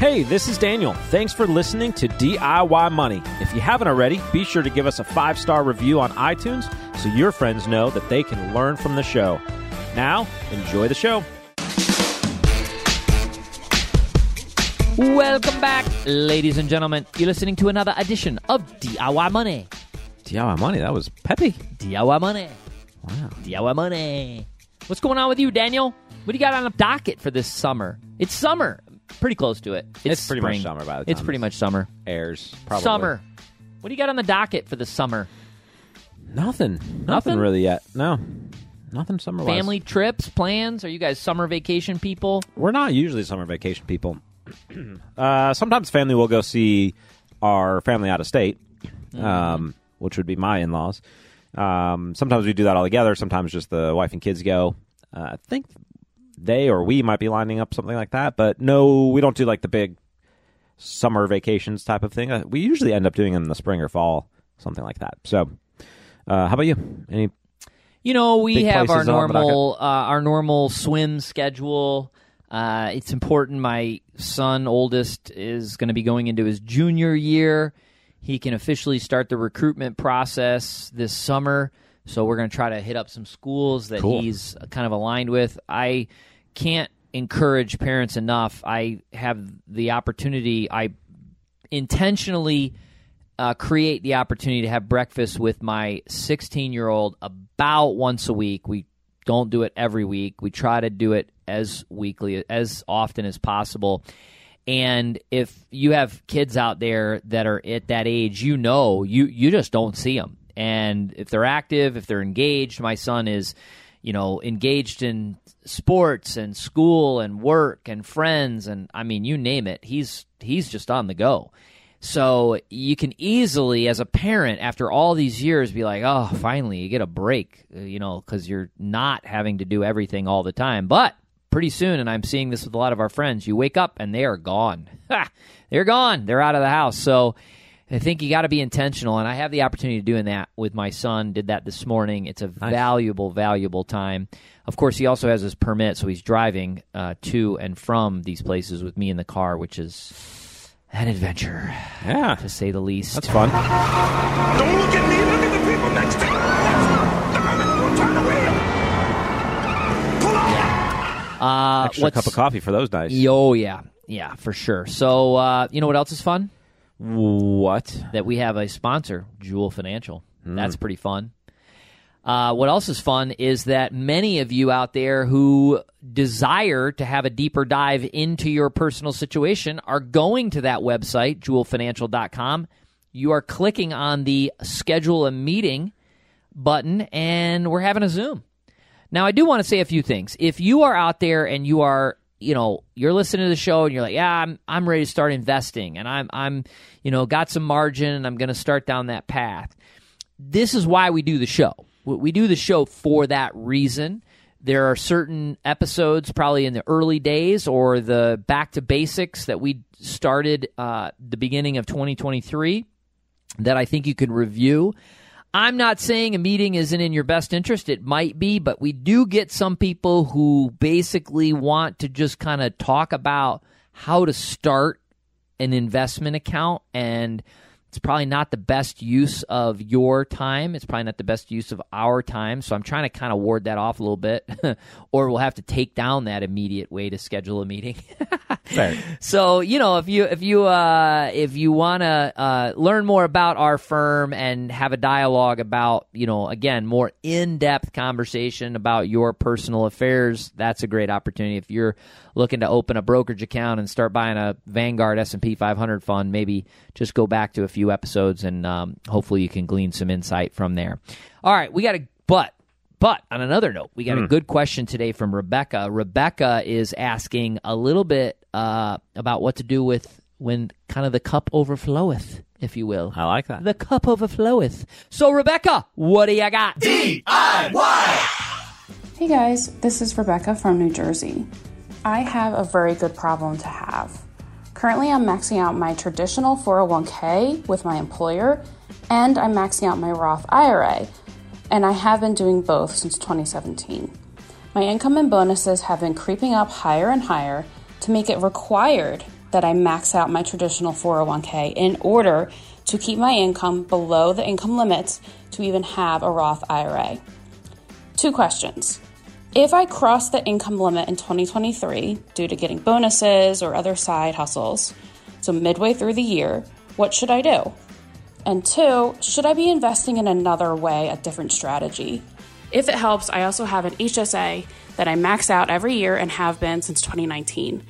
Hey, this is Daniel. Thanks for listening to DIY Money. If you haven't already, be sure to give us a five star review on iTunes so your friends know that they can learn from the show. Now, enjoy the show. Welcome back, ladies and gentlemen. You're listening to another edition of DIY Money. DIY Money, that was peppy. DIY Money. Wow. DIY Money. What's going on with you, Daniel? What do you got on the docket for this summer? It's summer. Pretty close to it. It's, It's pretty much summer by the time. It's pretty much summer. Airs. Probably. Summer. What do you got on the docket for the summer? Nothing. Nothing, Nothing? really yet. No. Nothing summer Family trips, plans? Are you guys summer vacation people? We're not usually summer vacation people. uh, sometimes family will go see our family out of state, um, which would be my in laws. Um, sometimes we do that all together. Sometimes just the wife and kids go. Uh, I think they or we might be lining up something like that, but no, we don't do like the big summer vacations type of thing. Uh, we usually end up doing them in the spring or fall, something like that. So, uh, how about you? Any You know, we have our places on the docket. normal uh, our normal swim schedule. Uh, it's important. My son, oldest, is going to be going into his junior year. He can officially start the recruitment process this summer. So we're going to try to hit up some schools that Cool. he's kind of aligned with. I can't encourage parents enough. I have the opportunity. I intentionally uh, create the opportunity to have breakfast with my 16 year old about once a week. We don't do it every week. We try to do it as weekly, as often as possible. And if you have kids out there that are at that age, you know, you you just don't see them. And if they're active, if they're engaged, my son is, you know, engaged in sports and school and work and friends and I mean, you name it, he's he's just on the go. So you can easily, as a parent, after all these years, be like, "Oh, finally, you get a break," uh, you know, because you're not having to do everything all the time. But pretty soon, and I'm seeing this with a lot of our friends, you wake up and they are gone. They're gone. They're out of the house. So I think you got to be intentional, and I have the opportunity of doing that with my son. Did that this morning. It's a valuable, valuable time. Of course, he also has his permit, so he's driving uh, to and from these places with me in the car, which is an adventure yeah, to say the least. that's fun. Don't look at me, look at the people next to you. Turn the wheel. Pull up. Uh, Extra what's- cup of coffee for those guys. Oh yeah, yeah, for sure. So uh, you know what else is fun? What? That we have a sponsor, Joule Financial. That's pretty fun. Uh, what else is fun is that many of you out there who desire to have a deeper dive into your personal situation are going to that website, joulefinancial.com. You are clicking on the schedule a meeting button, and we're having a Zoom. Now, I do want to say a few things. If you are out there and you are, you know, you're listening to the show and you're like, yeah, I'm, I'm ready to start investing and I'm, I'm, you know, got some margin and I'm going to start down that path. This is why we do the show. We do the show for that reason. There are certain episodes, probably in the early days or the back to basics that we started uh, the beginning of 2023 that I think you can review. I'm not saying a meeting isn't in your best interest. It might be, but we do get some people who basically want to just kind of talk about how to start an investment account and it's probably not the best use of your time. It's probably not the best use of our time. So I'm trying to kind of ward that off a little bit, or we'll have to take down that immediate way to schedule a meeting. So you know, if you if you uh, if you want to uh, learn more about our firm and have a dialogue about you know again more in depth conversation about your personal affairs, that's a great opportunity. If you're looking to open a brokerage account and start buying a Vanguard S and P 500 fund, maybe just go back to a few episodes and um, hopefully you can glean some insight from there. All right, we got a but but on another note, we got a good question today from Rebecca. Rebecca is asking a little bit uh, about what to do with when kind of the cup overfloweth, if you will. I like that. The cup overfloweth. So, Rebecca, what do you got? DIY! Hey guys, this is Rebecca from New Jersey. I have a very good problem to have. Currently, I'm maxing out my traditional 401k with my employer, and I'm maxing out my Roth IRA, and I have been doing both since 2017. My income and bonuses have been creeping up higher and higher to make it required that I max out my traditional 401k in order to keep my income below the income limits to even have a Roth IRA? Two questions. If I cross the income limit in 2023 due to getting bonuses or other side hustles, so midway through the year, what should I do? And two, should I be investing in another way, a different strategy? If it helps, I also have an HSA that I max out every year and have been since 2019.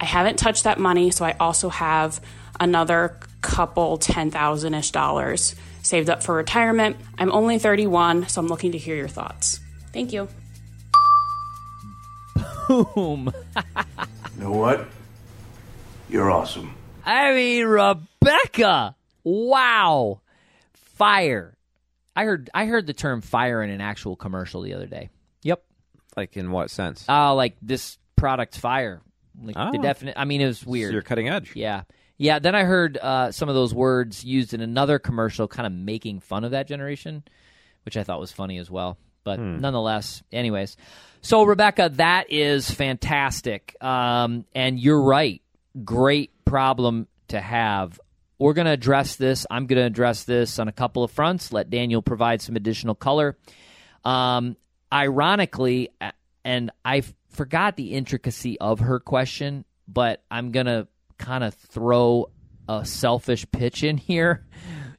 I haven't touched that money, so I also have another couple 10,000 ish dollars saved up for retirement. I'm only 31, so I'm looking to hear your thoughts. Thank you. Boom. You know what? You're awesome. I mean, Rebecca. Wow. Fire. I heard I heard the term fire in an actual commercial the other day. Yep. Like in what sense? Oh, like this product's fire. Like the Oh. definite I mean it was So weird. you're cutting edge. Yeah. Yeah, then I heard uh, some of those words used in another commercial kind of making fun of that generation, which I thought was funny as well. But nonetheless, anyways. So, Rebecca, that is fantastic. Um, and you're right. Great problem to have. We're going to address this. I'm going to address this on a couple of fronts. Let Daniel provide some additional color. Um, ironically, and I forgot the intricacy of her question, but I'm going to kind of throw a selfish pitch in here.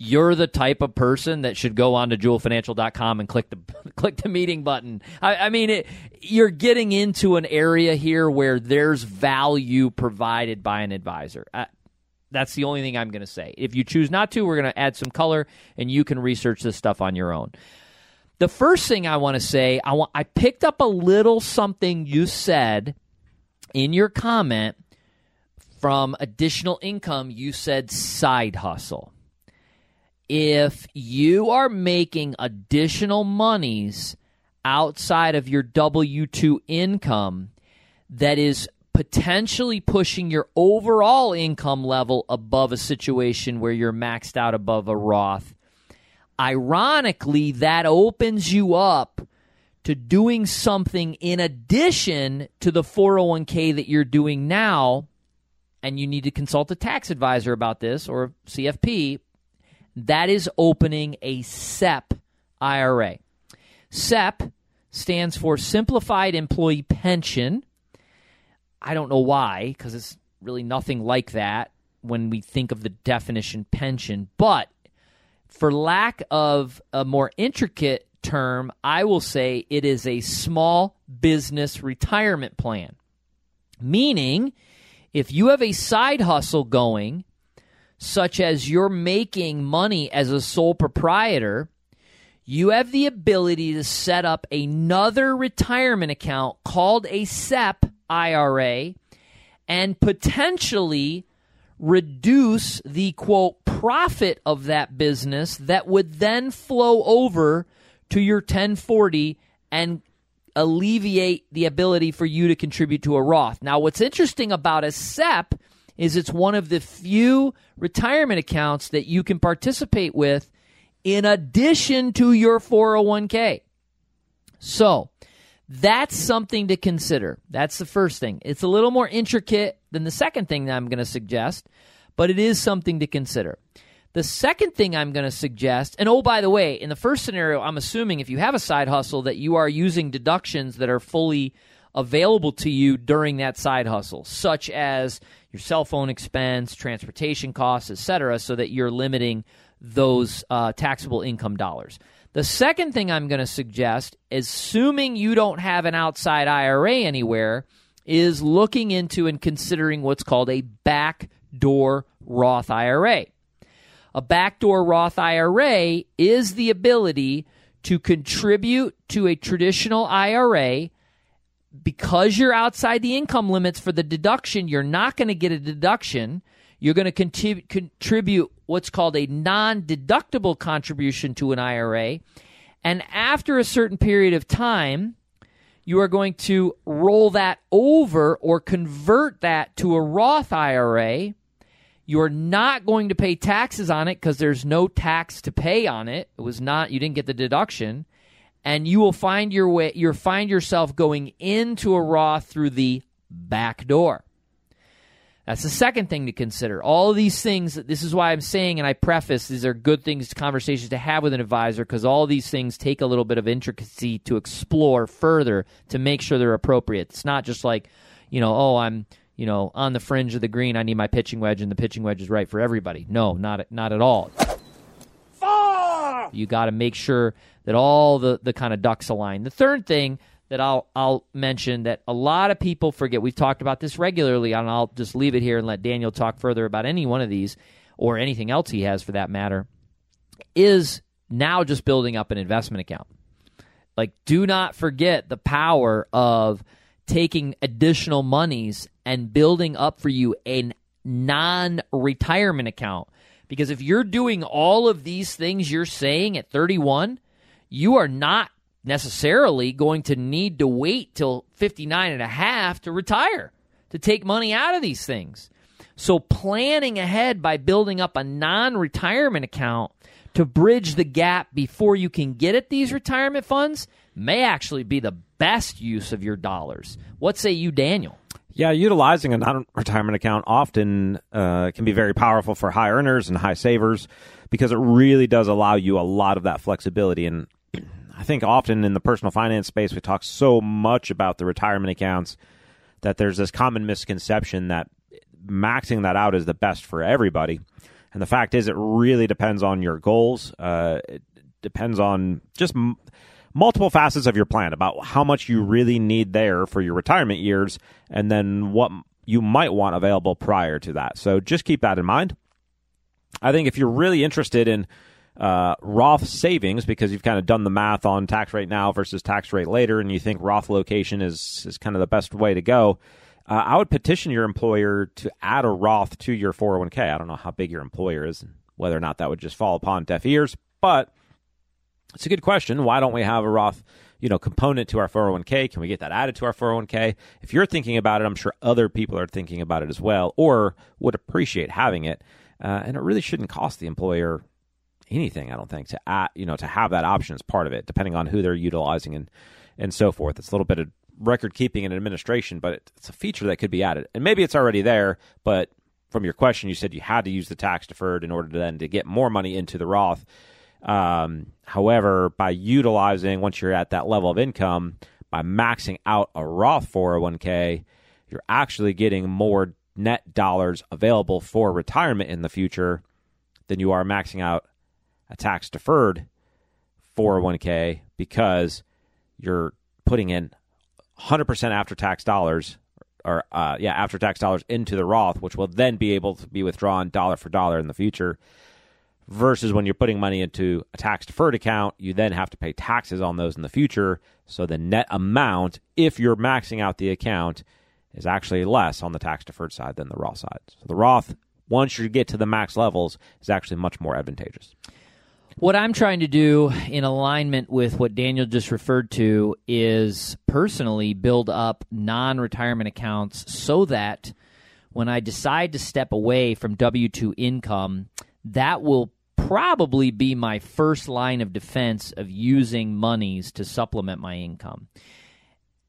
You're the type of person that should go on to joulefinancial.com and click the click the meeting button. I, I mean, it, you're getting into an area here where there's value provided by an advisor. That's the only thing I'm going to say. If you choose not to, we're going to add some color, and you can research this stuff on your own. The first thing I want to say, I want I picked up a little something you said in your comment from additional income. You said side hustle. If you are making additional monies outside of your W 2 income that is potentially pushing your overall income level above a situation where you're maxed out above a Roth, ironically, that opens you up to doing something in addition to the 401k that you're doing now. And you need to consult a tax advisor about this or CFP. That is opening a SEP IRA. SEP stands for Simplified Employee Pension. I don't know why, because it's really nothing like that when we think of the definition pension. But for lack of a more intricate term, I will say it is a small business retirement plan. Meaning, if you have a side hustle going, such as you're making money as a sole proprietor, you have the ability to set up another retirement account called a SEP IRA and potentially reduce the quote profit of that business that would then flow over to your 1040 and alleviate the ability for you to contribute to a Roth. Now, what's interesting about a SEP is it's one of the few retirement accounts that you can participate with in addition to your 401k. So, that's something to consider. That's the first thing. It's a little more intricate than the second thing that I'm going to suggest, but it is something to consider. The second thing I'm going to suggest, and oh, by the way, in the first scenario, I'm assuming if you have a side hustle that you are using deductions that are fully available to you during that side hustle, such as your cell phone expense, transportation costs, etc., so that you're limiting those uh, taxable income dollars. The second thing I'm going to suggest, assuming you don't have an outside IRA anywhere, is looking into and considering what's called a backdoor Roth IRA. A backdoor Roth IRA is the ability to contribute to a traditional IRA because you're outside the income limits for the deduction, you're not going to get a deduction. You're going to contrib- contribute what's called a non deductible contribution to an IRA. And after a certain period of time, you are going to roll that over or convert that to a Roth IRA. You're not going to pay taxes on it because there's no tax to pay on it. It was not, you didn't get the deduction and you will find your way you find yourself going into a Roth through the back door. That's the second thing to consider. All of these things, this is why I'm saying, and I preface, these are good things, conversations to have with an advisor, because all these things take a little bit of intricacy to explore further to make sure they're appropriate. It's not just like, you know, oh, I'm, you know, on the fringe of the green, I need my pitching wedge, and the pitching wedge is right for everybody. No, not not at all. You got to make sure that all the, the kind of ducks align. The third thing that I'll I'll mention that a lot of people forget. We've talked about this regularly, and I'll just leave it here and let Daniel talk further about any one of these or anything else he has for that matter. Is now just building up an investment account. Like, do not forget the power of taking additional monies and building up for you a non retirement account. Because if you're doing all of these things you're saying at 31, you are not necessarily going to need to wait till 59 and a half to retire, to take money out of these things. So planning ahead by building up a non-retirement account to bridge the gap before you can get at these retirement funds may actually be the best use of your dollars. What say you, Daniel? Yeah, utilizing a non-retirement account often uh, can be very powerful for high earners and high savers because it really does allow you a lot of that flexibility. And I think often in the personal finance space, we talk so much about the retirement accounts that there's this common misconception that maxing that out is the best for everybody. And the fact is, it really depends on your goals. Uh, it depends on just m- multiple facets of your plan about how much you really need there for your retirement years, and then what you might want available prior to that. So just keep that in mind. I think if you're really interested in uh, Roth savings because you've kind of done the math on tax rate now versus tax rate later, and you think Roth location is is kind of the best way to go. Uh, I would petition your employer to add a Roth to your 401k. I don't know how big your employer is and whether or not that would just fall upon deaf ears, but it's a good question. Why don't we have a Roth, you know, component to our 401k? Can we get that added to our 401k? If you're thinking about it, I'm sure other people are thinking about it as well, or would appreciate having it. Uh, and it really shouldn't cost the employer anything. I don't think to add, you know, to have that option as part of it, depending on who they're utilizing and and so forth. It's a little bit of record keeping and administration, but it's a feature that could be added, and maybe it's already there. But from your question, you said you had to use the tax deferred in order to then to get more money into the Roth. Um, however, by utilizing once you're at that level of income, by maxing out a Roth 401k, you're actually getting more net dollars available for retirement in the future than you are maxing out a tax deferred 401k because you're putting in 100% after tax dollars or uh, yeah after tax dollars into the Roth, which will then be able to be withdrawn dollar for dollar in the future. Versus when you're putting money into a tax deferred account, you then have to pay taxes on those in the future. So the net amount, if you're maxing out the account, is actually less on the tax deferred side than the Roth side. So the Roth, once you get to the max levels, is actually much more advantageous. What I'm trying to do in alignment with what Daniel just referred to is personally build up non retirement accounts so that when I decide to step away from W 2 income, that will probably be my first line of defense of using monies to supplement my income.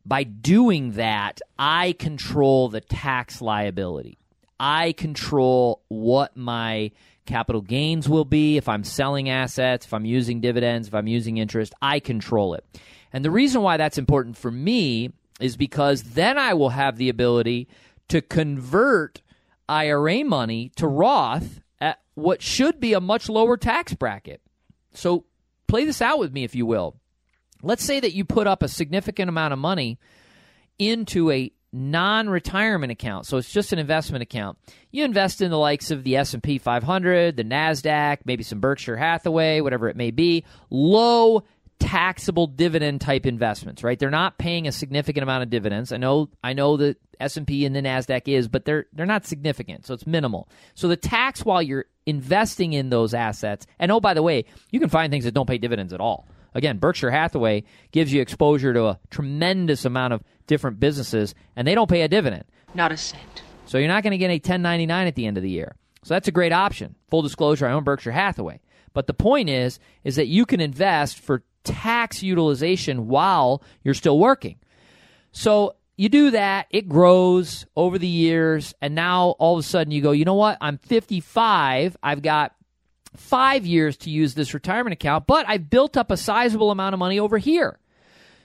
By doing that, I control the tax liability. I control what my capital gains will be, if I'm selling assets, if I'm using dividends, if I'm using interest, I control it. And the reason why that's important for me is because then I will have the ability to convert IRA money to Roth at what should be a much lower tax bracket. So play this out with me, if you will. Let's say that you put up a significant amount of money into a non-retirement account so it's just an investment account you invest in the likes of the s&p 500 the nasdaq maybe some berkshire hathaway whatever it may be low taxable dividend type investments right they're not paying a significant amount of dividends i know i know the s&p and the nasdaq is but they're they're not significant so it's minimal so the tax while you're investing in those assets and oh by the way you can find things that don't pay dividends at all Again, Berkshire Hathaway gives you exposure to a tremendous amount of different businesses, and they don't pay a dividend. Not a cent. So you're not going to get a 1099 at the end of the year. So that's a great option. Full disclosure, I own Berkshire Hathaway. But the point is, is that you can invest for tax utilization while you're still working. So you do that, it grows over the years, and now all of a sudden you go, you know what? I'm 55. I've got five years to use this retirement account, but I've built up a sizable amount of money over here.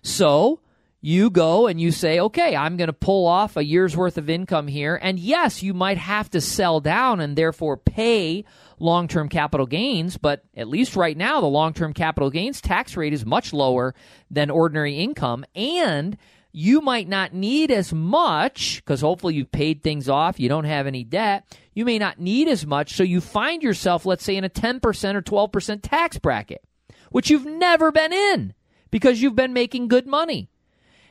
So you go and you say, okay, I'm going to pull off a year's worth of income here. And yes, you might have to sell down and therefore pay long term capital gains, but at least right now, the long term capital gains tax rate is much lower than ordinary income. And you might not need as much because hopefully you've paid things off, you don't have any debt. You may not need as much, so you find yourself, let's say, in a 10% or 12% tax bracket, which you've never been in because you've been making good money.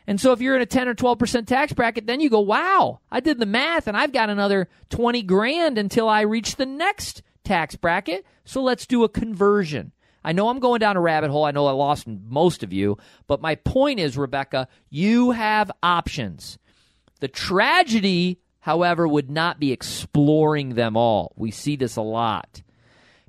And so if you're in a 10 or 12% tax bracket, then you go, wow, I did the math and I've got another 20 grand until I reach the next tax bracket. So let's do a conversion. I know I'm going down a rabbit hole. I know I lost most of you, but my point is, Rebecca, you have options. The tragedy, however, would not be exploring them all. We see this a lot.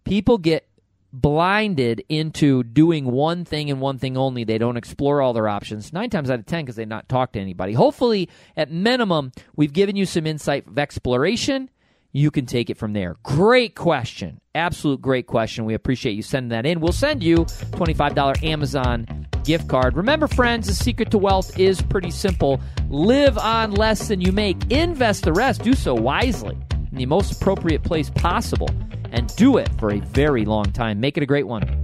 People get blinded into doing one thing and one thing only. They don't explore all their options. Nine times out of ten, because they've not talk to anybody. Hopefully, at minimum, we've given you some insight of exploration. You can take it from there. Great question. Absolute great question. We appreciate you sending that in. We'll send you $25 Amazon gift card. Remember, friends, the secret to wealth is pretty simple. Live on less than you make. Invest the rest. Do so wisely in the most appropriate place possible and do it for a very long time. Make it a great one.